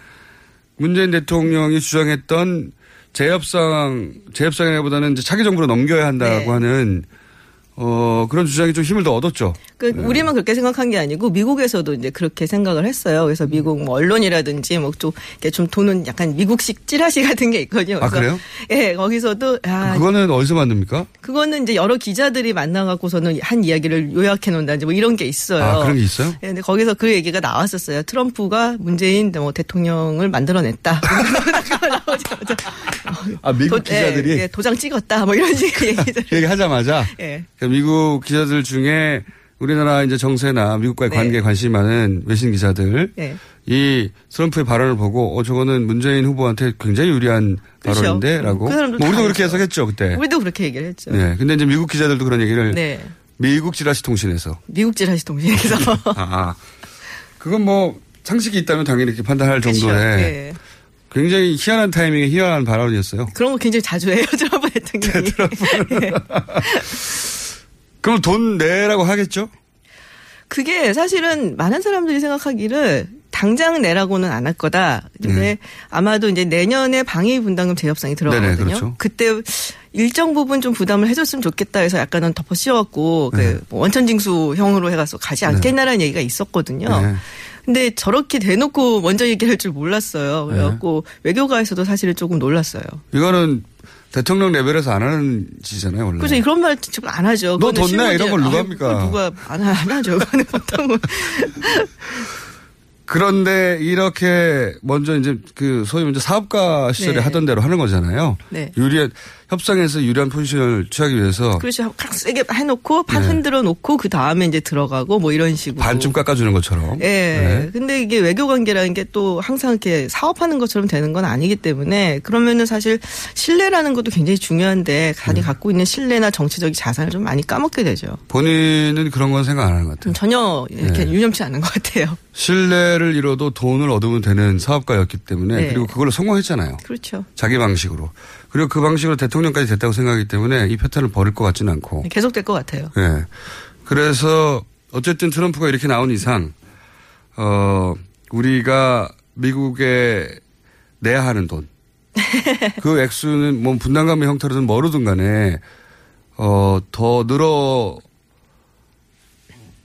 문재인 대통령이 주장했던 재협상 재협상이보다는 이제 차기 정부로 넘겨야 한다고 네. 하는 어 그런 주장이 좀 힘을 더 얻었죠. 그 우리만 그렇게 생각한 게 아니고 미국에서도 이제 그렇게 생각을 했어요. 그래서 미국 뭐 언론이라든지 뭐좀 이렇게 좀 도는 약간 미국식 찌라시 같은 게 있거든요. 아, 그래요? 예, 거기서도 아 그거는 어디서 만듭니까? 그거는 이제 여러 기자들이 만나갖고서는 한 이야기를 요약해 놓는다든지 뭐 이런 게 있어요. 아, 그런 게 있어요? 예, 근데 거기서 그 얘기가 나왔었어요. 트럼프가 문재인 뭐 대통령을 만들어냈다. 아 미국 도- 예, 기자들이 예, 도장 찍었다. 뭐 이런 식의 얘기들. 얘기하자마자 예. 그러니까 미국 기자들 중에 우리나라 이제 정세나 미국과의 네. 관계에 관심이 많은 외신 기자들 예. 이 트럼프의 발언을 보고 어 저거는 문재인 후보한테 굉장히 유리한 그렇죠. 발언인데라고 그 뭐 우리도 다 그렇게. 해석했죠 그때. 우리도 그렇게 얘기를 했죠. 네. 근데 이제 미국 기자들도 그런 얘기를 네. 미국 지라시 통신에서 미국 지라시 통신에서. 아, 아. 그건 뭐 상식이 있다면 당연히 이렇게 판단할 그렇죠. 정도의 예. 굉장히 희한한 타이밍에 희한한 발언이었어요. 그런 거 굉장히 자주 해요. 트럼프 대통령이. 예. 그럼 돈 내라고 하겠죠? 그게 사실은 많은 사람들이 생각하기를 당장 내라고는 안 할 거다. 근데 아마도 이제 내년에 방위 분담금 재협상이 들어가거든요. 네. 네네, 그렇죠. 그때 일정 부분 좀 부담을 해줬으면 좋겠다 해서 약간은 덮어 씌워갖고 네. 그 원천징수형으로 해가서 가지 않겠나라는 얘기가 있었거든요. 네. 근데 저렇게 대놓고 먼저 얘기할 줄 몰랐어요. 그래갖고 네. 외교가에서도 사실은 조금 놀랐어요. 이거는 대통령 레벨에서 안 하는 짓이잖아요, 원래. 그래서 이런 말 지금 안 하죠. 너 돈 내? 이런 걸 누가 아유, 합니까? 그걸 누가 안, 하- 안 하죠. 그거는 보통은. 그런데 이렇게 먼저 이제 그 소위 먼저 사업가 시절에 네. 하던 대로 하는 거잖아요. 네. 유리한 협상에서 유리한 포지션을 취하기 위해서 그렇죠. 칵 세게 해놓고 판 네. 흔들어 놓고 그 다음에 이제 들어가고 뭐 이런 식으로. 반쯤 깎아주는 것처럼. 예. 네. 근데 이게 외교 관계라는 게 또 항상 이렇게 사업하는 것처럼 되는 건 아니기 때문에 그러면은 사실 신뢰라는 것도 굉장히 중요한데 자기 네. 갖고 있는 신뢰나 정치적인 자산을 좀 많이 까먹게 되죠. 본인은 그런 건 생각 안 하는 것 같아요. 좀 전혀 이렇게 네. 유념치 않은 것 같아요. 신뢰를 잃어도 돈을 얻으면 되는 사업가였기 때문에 네. 그리고 그걸로 성공했잖아요. 그렇죠. 자기 방식으로. 그리고 그 방식으로 대통령까지 됐다고 생각하기 때문에 이 패턴을 버릴 것 같지는 않고. 계속 될 것 같아요. 예. 그래서 어쨌든 트럼프가 이렇게 나온 이상, 어, 우리가 미국에 내야 하는 돈. 그 액수는 뭐 분담금의 형태로든 뭐로든 간에, 어, 더 늘어,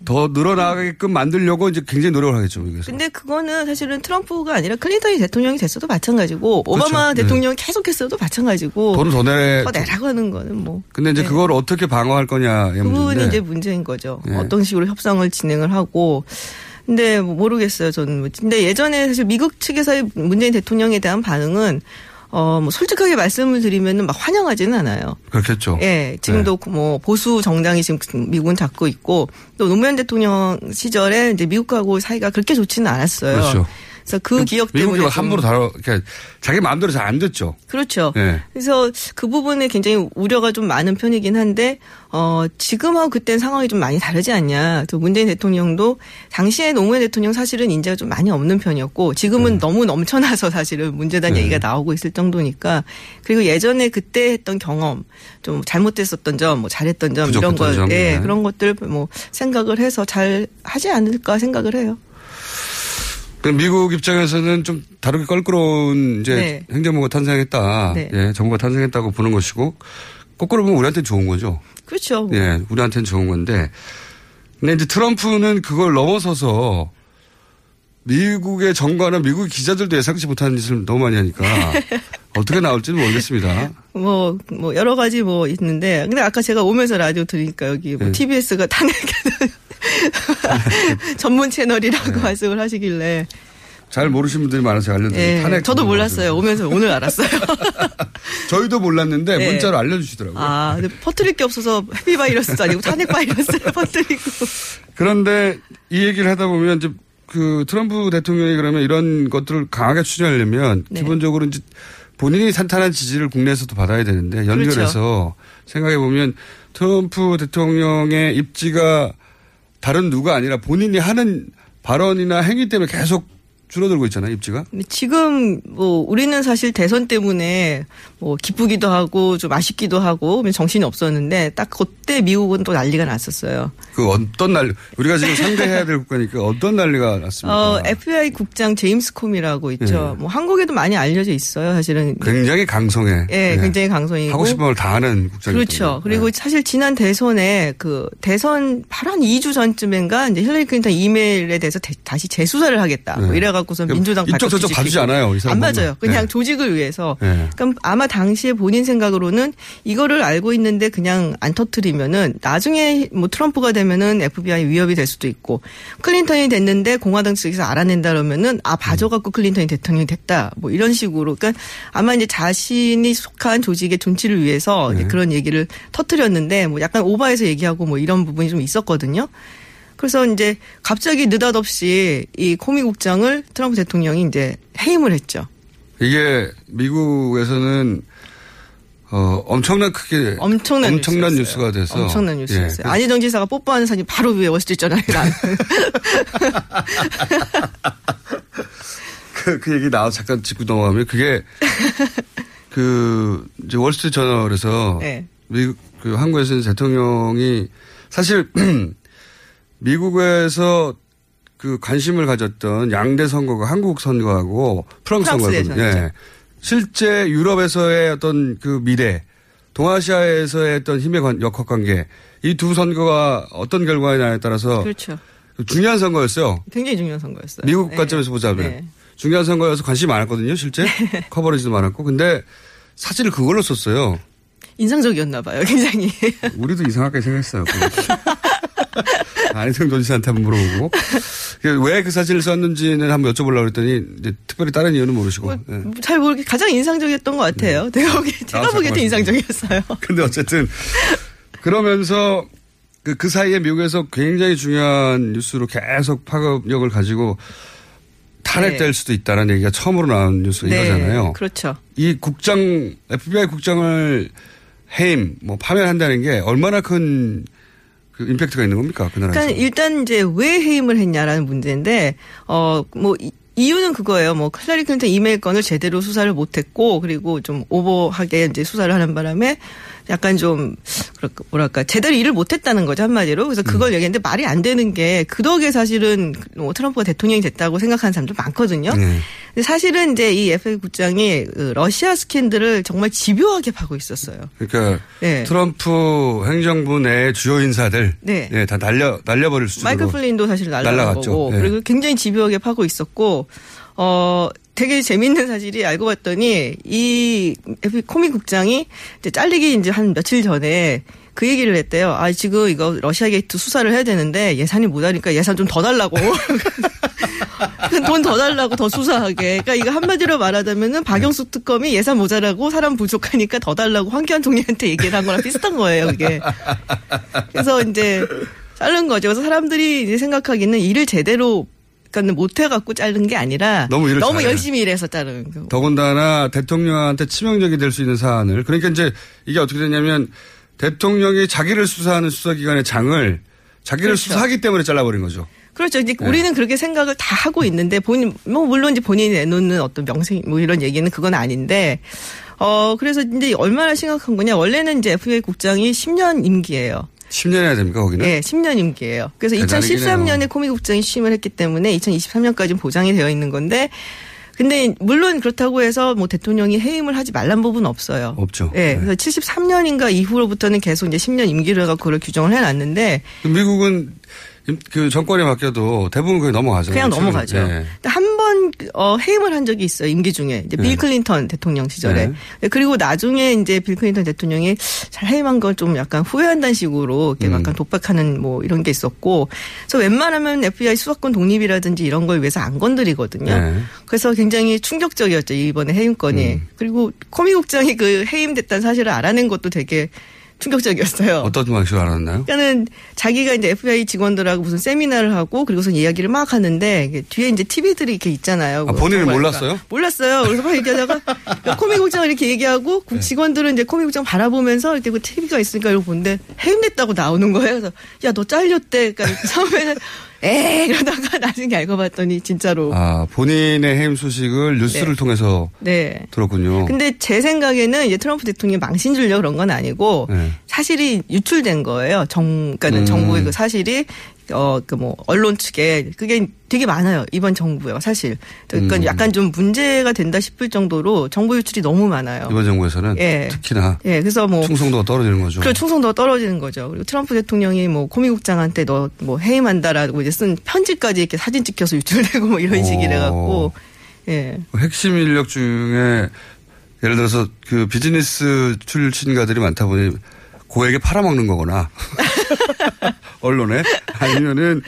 더 늘어나게끔 만들려고 이제 굉장히 노력을 하겠죠, 미국에서. 근데 그거는 사실은 트럼프가 아니라 클린턴이 대통령이 됐어도 마찬가지고 오바마 그렇죠. 대통령이 계속했어도 마찬가지고 돈을 더 내- 더 내라고 하는 거는 뭐 근데 이제 그걸 어떻게 방어할 거냐의 그 부분이. 이제 문제인 거죠. 네. 어떤 식으로 협상을 진행을 하고. 근데 뭐 모르겠어요. 저는. 뭐. 근데 예전에 사실 미국 측에서의 문재인 대통령에 대한 반응은 어, 뭐 솔직하게 말씀을 드리면은 막 환영하지는 않아요. 그렇겠죠. 예, 지금도 네. 뭐 보수 정당이 지금 미국은 잡고 있고 또 노무현 대통령 시절에 이제 미국하고 사이가 그렇게 좋지는 않았어요. 그렇죠. 그래서 그 기억 때문에 미국이 좀- 함부로 다뤄, 그러니까 자기 마음대로 잘 안 됐죠. 그렇죠. 네. 그래서 그 부분에 굉장히 우려가 좀 많은 편이긴 한데 어 지금하고 그때 상황이 좀 많이 다르지 않냐. 또 문재인 대통령도 당시에 노무현 대통령 사실은 인재가 좀 많이 없는 편이었고 지금은 네. 너무 넘쳐나서 사실은 문제단 얘기가 나오고 있을 정도니까 그리고 예전에 그때 했던 경험 좀 잘못됐었던 점, 뭐 잘했던 점 이런 거, 점, 예, 네. 그런 것들 뭐 생각을 해서 잘 하지 않을까 생각을 해요. 그 미국 입장에서는 좀 다르게 껄끄러운 이제 네. 행정부가 탄생했다. 네. 예, 정부가 탄생했다고 보는 것이고 거꾸로 보면 우리한테 좋은 거죠. 그렇죠. 예, 우리한테는 좋은 건데. 근데 이제 트럼프는 그걸 넘어서서 미국의 정과는 미국 기자들도 예상치 못하는 짓을 너무 많이 하니까 어떻게 나올지는 모르겠습니다. 뭐, 뭐, 여러 가지 뭐 있는데, 근데 아까 제가 오면서 라디오 들으니까 여기 뭐 네. TBS가 탄핵 전문 채널이라고 네. 말씀을 하시길래. 잘 모르시는 분들이 많아서 알려드립니다. 예, 탄핵 저도 몰랐어요. 오면서 오늘 알았어요. 저희도 몰랐는데 네. 문자로 알려주시더라고요. 아, 근데 퍼뜨릴 게 없어서 해피 바이러스도 아니고 탄핵 바이러스를 퍼뜨리고. 그런데 이 얘기를 하다 보면 이제 그 트럼프 대통령이 그러면 이런 것들을 강하게 추진하려면 네. 기본적으로 이제 본인이 탄탄한 지지를 국내에서도 받아야 되는데 연결해서 생각해 보면 트럼프 대통령의 입지가 다른 누가 아니라 본인이 하는 발언이나 행위 때문에 계속 줄어들고 있잖아요, 입지가. 지금 뭐 우리는 사실 대선 때문에 뭐 기쁘기도 하고 좀 아쉽기도 하고 정신이 없었는데 딱 그때 미국은 또 난리가 났었어요. 그 어떤 날 우리가 지금 상대해야 될 국가니까 어떤 난리가 났습니까? 어, FBI 국장 제임스 콤이라고 있죠. 예. 뭐 한국에도 많이 알려져 있어요, 사실은. 굉장히 강성해. 예, 네. 굉장히 강성이고. 하고 싶은 걸 다 하는 국장이 그렇죠. 그리고 사실 지난 대선에 그 대선 바로 한 2주 전쯤인가 이제 힐러리 클린턴 이메일에 대해서 대- 다시 재수사를 하겠다. 뭐 네. 이래 갖고서 그러니까 민주당 이쪽 저쪽. 봐주지 않아요, 이 사람 안. 맞아요. 그냥 네. 조직을 위해서. 네. 그럼 아마 당시에 본인 생각으로는 이거를 알고 있는데 그냥 안 터트리면은 나중에 뭐 트럼프가 되면은 FBI 위협이 될 수도 있고 클린턴이 됐는데 공화당 측에서 알아낸다 그러면은 아 봐줘갖고 클린턴이 대통령이 됐다 뭐 이런 식으로 그러니까 아마 이제 자신이 속한 조직의 존치를 위해서 이제 그런 얘기를 터트렸는데 뭐 약간 오바해서 얘기하고 뭐 이런 부분이 좀 있었거든요. 그래서 이제 갑자기 느닷없이 이 코미 국장을 트럼프 대통령이 이제 해임을 했죠. 이게 미국에서는 어, 엄청난 크게 엄청난, 엄청난 뉴스였어요. 뉴스가 돼서 엄청난 뉴스였어요. 예, 안희정 지사가 뽀뽀하는 사진 바로 위에 월스트리트저널에 나. 그, 그 얘기 나와서 잠깐 짚고 넘어가면 그게 그 이제 월스트리트 저널에서 네. 미국 그 한국에서는 대통령이 사실 미국에서 그 관심을 가졌던 양대 선거가 한국 선거하고 프랑스 프랑스 선거거든요. 예. 실제 유럽에서의 어떤 그 미래, 동아시아에서의 어떤 힘의 관- 역학 관계 이 두 선거가 어떤 결과에 나에 따라서 그렇죠. 중요한 선거였어요. 굉장히 중요한 선거였어요. 미국 네. 관점에서 보자면 네. 중요한 선거여서 관심이 많았거든요, 실제 커버리지도 많았고, 근데 사진을 그걸로 썼어요. 인상적이었나 봐요, 굉장히. 우리도 이상하게 생각했어요. 안희정 도지사한테 한번 물어보고 왜 그 사진을 썼는지는 한번 여쭤보려고 그랬더니 이제 특별히 다른 이유는 모르시고. 예. 잘 모르게 가장 인상적이었던 것 같아요. 내가 보기, 제가 아, 보기에도. 인상적이었어요. 근데 어쨌든 그러면서 그, 그 사이에 미국에서 굉장히 중요한 뉴스로 계속 파급력을 가지고 탄핵될 네. 수도 있다는 얘기가 처음으로 나온 뉴스가 이거잖아요. 그렇죠. 이 국장 FBI 국장을 해임 뭐 파면한다는 게 얼마나 큰그 임팩트가 있는 겁니까 그 나라에서? 그러니까 일단 이제 왜 해임을 했냐라는 문제인데 어뭐 이유는 그거예요. 뭐 클라리 클린턴 이메일 건을 제대로 수사를 못했고 그리고 좀 오버하게 이제 수사를 하는 바람에 약간 좀 뭐랄까 제대로 일을 못했다는 거죠 한마디로. 그래서 음. 그걸 얘기했는데 말이 안 되는 게 그 덕에 사실은 뭐 트럼프가 대통령이 됐다고 생각하는 사람들 많거든요. 네. 근데 사실은 이제 이 FA 국장이 그 러시아 스캔들을 정말 집요하게 파고 있었어요. 그러니까 네. 트럼프 행정부 내 주요 인사들 네. 예, 다 날려 날려버릴 수준으로 마이클 플린도 사실 날라갔죠. 거고 네. 그리고 굉장히 집요하게 파고 있었고 어 되게 재밌는 사실이 알고 봤더니 이 코미 국장이 이제 잘리기 이제 한 며칠 전에 그 얘기를 했대요. 아 지금 이거 러시아 게이트 수사를 해야 되는데 예산이 모자라니까 예산 좀 더 달라고. 돈 더 달라고 더 수사하게. 그러니까 이거 한마디로 말하자면은 박영수 특검이 예산 모자라고 사람 부족하니까 더 달라고 황교안 총리한테 얘기를 한 거랑 비슷한 거예요, 이게. 그래서 이제 자른 거죠. 그래서 사람들이 이제 생각하기는 일을 제대로 그러니까 못 해갖고 자른 게 아니라 너무 잘해. 열심히 일해서 자른 거. 더군다나 대통령한테 치명적이 될 수 있는 사안을 그러니까 이제 이게 어떻게 되냐면 대통령이 자기를 수사하는 수사기관의 장을 자기를 그렇죠. 수사하기 때문에 잘라버린 거죠. 그렇죠. 이제 네. 우리는 그렇게 생각을 다 하고 있는데 본인 뭐 물론 이제 본인이 내놓는 어떤 명세 뭐 이런 얘기는 그건 아닌데 어 그래서 이제 얼마나 심각한 거냐 원래는 이제 FBI 국장이 10년 임기예요. 10년 해야 됩니까 거기는? 네, 10년 임기예요. 그래서 대단하긴 2013년에 해요. 코미 국장이 취임을 했기 때문에 2023년까지는 보장이 되어 있는 건데 근데 물론 그렇다고 해서 뭐 대통령이 해임을 하지 말란 부분은 없어요. 없죠. 네, 그래서 73년인가 이후로부터는 계속 이제 10년 임기를 해서 그걸 규정을 해놨는데 미국은 그 정권이 바뀌어도 대부분 그게 넘어가죠. 그냥 넘어가죠. 네. 한번 어, 해임을 한 적이 있어요 임기 중에 이제 빌 네. 클린턴 대통령 시절에 네. 그리고 나중에 이제 빌 클린턴 대통령이 잘 해임한 걸 좀 약간 후회한다는 식으로 이렇게 음. 약간 독박하는 뭐 이런 게 있었고 그래서 웬만하면 FBI 수사권 독립이라든지 이런 걸 위해서 안 건드리거든요. 네. 그래서 굉장히 충격적이었죠 이번에 해임건이 음. 그리고 코미 국장이 그 해임됐다는 사실을 알아낸 것도 되게 충격적이었어요. 어떤 방식으로 알았나요? 그러니까는 자기가 이제 FBI 직원들하고 무슨 세미나를 하고 그리고서 이야기를 막 하는데 뒤에 이제 TV들이 이렇게 있잖아요. 아, 본인은 정말 몰랐어요? 몰랐어요. 그래서 막 얘기하다가 코믹 국장을 이렇게 얘기하고 그 직원들은 이제 코믹 국장 바라보면서 이렇게 그 TV가 있으니까 이러고 보는데 해임됐다고 나오는 거예요. 그래서 야 너 잘렸대. 그러니까 처음에는 에 그러다가 나중에 알고 봤더니 진짜로 아, 본인의 해임 소식을 뉴스를 네. 통해서 네. 들었군요. 근데 제 생각에는 이제 트럼프 대통령이 망신 주려고 그런 건 아니고 네. 사실이 유출된 거예요. 정, 그러니까는 음. 정부의 그 사실이 어, 그 뭐, 언론 측에 그게 되게 많아요. 이번 정부에 사실. 그러니까 음. 약간 좀 문제가 된다 싶을 정도로 정보 유출이 너무 많아요. 이번 정부에서는 예. 특히나 예, 그래서 뭐. 충성도가 떨어지는 거죠. 그 충성도가 떨어지는 거죠. 그리고 트럼프 대통령이 뭐 코미 국장한테 너 뭐 해임한다라고 이제 쓴 편지까지 이렇게 사진 찍혀서 유출되고 뭐 이런 식이래 갖고 예. 핵심 인력 중에 예를 들어서 그 비즈니스 출신가들이 많다 보니 고에게 팔아먹는 거거나 언론에. 아니면은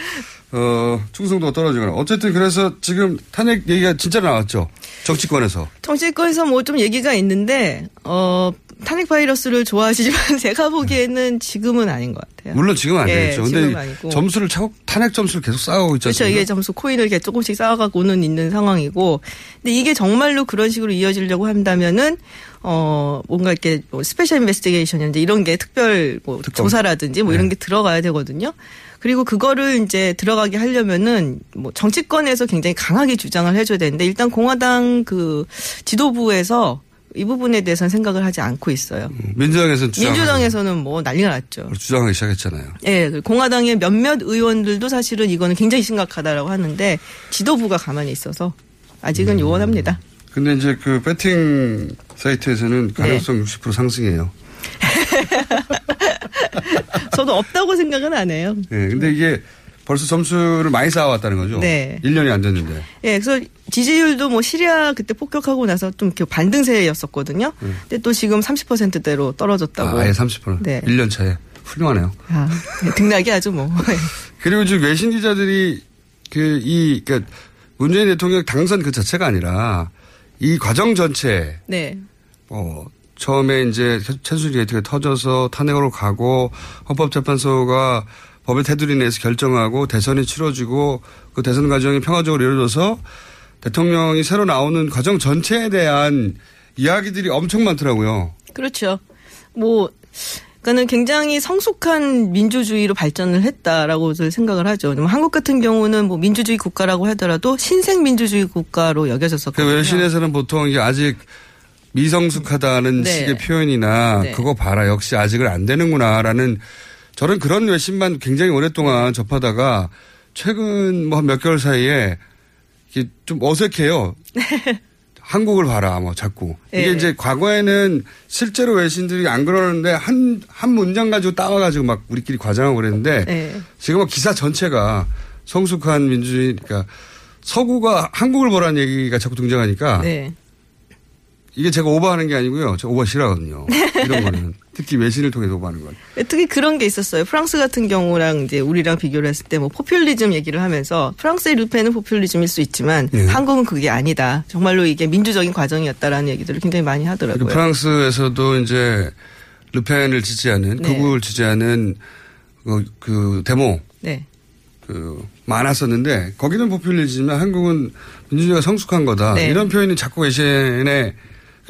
어 충성도가 떨어지거나 어쨌든 그래서 지금 탄핵 얘기가 진짜 나왔죠 정치권에서 정치권에서 뭐 좀 얘기가 있는데 어 탄핵 바이러스를 좋아하시지만 제가 보기에는 지금은 아닌 것 같아요. 물론 지금 안 예, 되겠죠 지금은 근데 아니고. 점수를 차고 탄핵 점수를 계속 쌓아오고 있지 그렇죠. 이게 점수 코인을 이렇게 조금씩 쌓아가고는 있는 상황이고, 근데 이게 정말로 그런 식으로 이어지려고 한다면은 어 뭔가 이렇게 뭐 special investigation 이제 이런 게 특별 뭐 조사라든지 뭐 이런 네. 게 들어가야 되거든요. 그리고 그거를 이제 들어가게 하려면은 뭐 정치권에서 굉장히 강하게 주장을 해줘야 되는데 일단 공화당 그 지도부에서 이 부분에 대해서는 생각을 하지 않고 있어요. 민주당에서는 주장 민주당에서는 뭐 난리가 났죠. 주장하기 시작했잖아요. 예, 그 공화당의 몇몇 의원들도 사실은 이거는 굉장히 심각하다라고 하는데 지도부가 가만히 있어서 아직은 요원합니다. 근데 이제 그 배팅 사이트에서는 가능성 60% 상승이에요. 저도 없다고 생각은 안 해요. 예, 근데 이게 벌써 점수를 많이 쌓아왔다는 거죠. 네. 1년이 안 됐는데. 예, 그래서 지지율도 뭐 시리아 그때 폭격하고 나서 좀 이렇게 반등세였었거든요. 근데 또 지금 30%대로 떨어졌다고. 아, 아예 30%. 네. 1년 차에. 훌륭하네요. 아, 네, 등락이 아주 뭐. 그리고 지금 외신 기자들이 그 이, 그니까 문재인 대통령 당선 그 자체가 아니라 이 과정 전체, 네. 어, 처음에 이제 최순실 게이트가 터져서 탄핵으로 가고 헌법재판소가 법의 테두리 내에서 결정하고 대선이 치러지고 그 대선 과정이 평화적으로 이루어져서 대통령이 새로 나오는 과정 전체에 대한 이야기들이 엄청 많더라고요. 그렇죠. 뭐, 그러니까는 굉장히 성숙한 민주주의로 발전을 했다라고 생각을 하죠. 뭐 한국 같은 경우는 뭐 민주주의 국가라고 하더라도 신생 민주주의 국가로 그 여겨졌었거든요. 외신에서는 보통 이게 아직 미성숙하다는 네. 식의 표현이나 네. 그거 봐라 역시 아직은 안 되는구나라는 저는 그런 외신만 굉장히 오랫동안 접하다가 최근 뭐 한 몇 개월 사이에 이게 좀 어색해요. 한국을 봐라 뭐 자꾸 이게 네. 이제 과거에는 실제로 외신들이 안 그러는데 한 한 문장 가지고 따와가지고 막 우리끼리 과장하고 그랬는데 네. 지금은 기사 전체가 성숙한 민주주의 그러니까 서구가 한국을 보라는 얘기가 자꾸 등장하니까 네. 이게 제가 오버하는 게 아니고요. 제가 오버 싫어하거든요. 이런 거는. 특히 외신을 통해서 오버하는 건. 특히 그런 게 있었어요. 프랑스 같은 경우랑 이제 우리랑 비교를 했을 때 뭐 포퓰리즘 얘기를 하면서 프랑스의 르펜은 포퓰리즘일 수 있지만 네. 한국은 그게 아니다. 정말로 이게 민주적인 과정이었다라는 얘기들을 굉장히 많이 하더라고요. 프랑스에서도 이제 르펜을 지지하는 네. 극우를 지지하는 그, 그 데모 네. 그 많았었는데 거기는 포퓰리즘이지만 한국은 민주주의가 성숙한 거다. 네. 이런 표현이 자꾸 외신에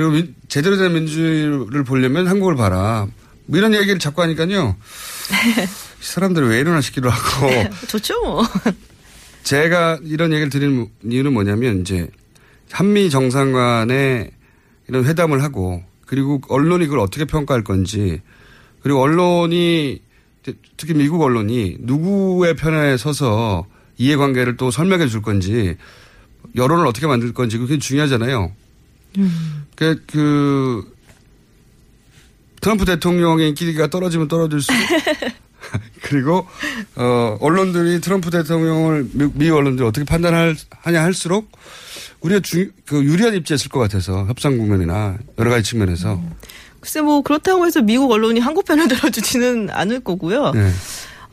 그리고 민- 제대로 된 민주주의를 보려면 한국을 봐라. 뭐 이런 얘기를 자꾸 하니까요. 이 사람들 왜 이러나 싶기도 하고 좋죠. 뭐. 제가 이런 얘기를 드리는 이유는 뭐냐면 이제 한미 정상 간에 이런 회담을 하고 그리고 언론이 그걸 어떻게 평가할 건지 그리고 언론이 특히 미국 언론이 누구의 편에 서서 이해관계를 또 설명해 줄 건지 여론을 어떻게 만들 건지 그게 중요하잖아요. 그, 그 트럼프 대통령의 인기가 떨어지면 떨어질 수 그리고 어 언론들이 트럼프 대통령을 미, 미국 언론들이 어떻게 판단할 하냐 할수록 우리가 주, 그 유리한 입지에 있을 것 같아서 협상 국면이나 여러 가지 측면에서 글쎄 뭐 그렇다고 해서 미국 언론이 한국 편을 들어주지는 않을 거고요. 네.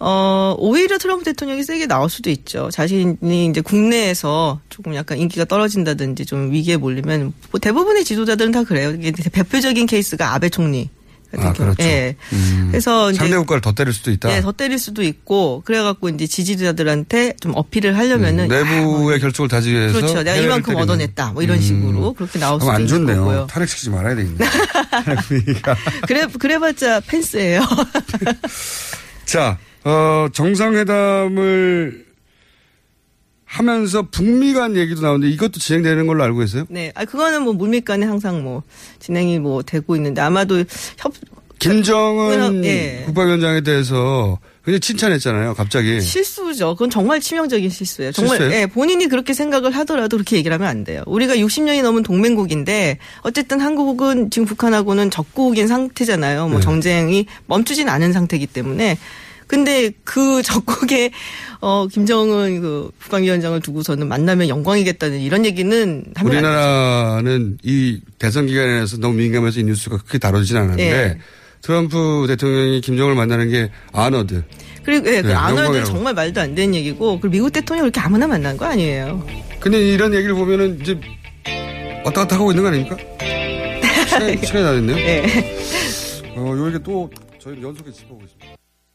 어, 오히려 트럼프 대통령이 세게 나올 수도 있죠. 자신이 이제 국내에서 조금 약간 인기가 떨어진다든지 좀 위기에 몰리면 뭐 대부분의 지도자들은 다 그래요. 이게 대표적인 케이스가 아베 총리. 아, 경우. 그렇죠. 예. 음. 그래서 이제 상대 국가를 더 때릴 수도 있다. 예, 더 때릴 수도 있고 그래갖고 이제 지지자들한테 좀 어필을 하려면은 음, 내부의 결속을 다지기 위해서 그렇죠. 내가 이만큼 때리는. 얻어냈다. 뭐 이런 식으로 그렇게 나올 수도 안 있는 좋네요. 거고요. 탄핵시키지 말아야 되겠네. 그래 그래봤자 펜스예요. 자, 어, 정상회담을 하면서 북미 간 얘기도 나오는데 이것도 진행되는 걸로 알고 있어요? 네, 아 그거는 뭐 물밑 간에 항상 뭐 진행이 뭐 되고 있는데 아마도 협 김정은 예. 국방위원장에 대해서 굉장히 칭찬했잖아요, 갑자기. 실수죠. 그건 정말 치명적인 실수예요. 정말 실수예요? 예, 본인이 그렇게 생각을 하더라도 그렇게 얘기를 하면 안 돼요. 우리가 60년이 넘은 동맹국인데 어쨌든 한국은 지금 북한하고는 적국인 상태잖아요. 뭐 네. 정쟁이 멈추진 않은 상태이기 때문에 근데 그 적국에 어 김정은 그 국방위원장을 두고서는 만나면 영광이겠다는 이런 얘기는 하면. 우리나라는 이 대선 기간에서 너무 민감해서 이 뉴스가 크게 다뤄지진 않았는데 예. 트럼프 대통령이 김정을 만나는 게 아너드. 그리고 예, 그 네, 영광이라고. 정말 말도 안 되는 얘기고 그리고 미국 대통령 이렇게 아무나 만난 거 아니에요. 근데 이런 얘기를 보면은 이제 왔다 갔다 하고 있는 거 아닙니까? 시간이, 시간이 다 됐네요. 네. 어, 요 얘기 또 저희 연속에 짚어보겠습니다.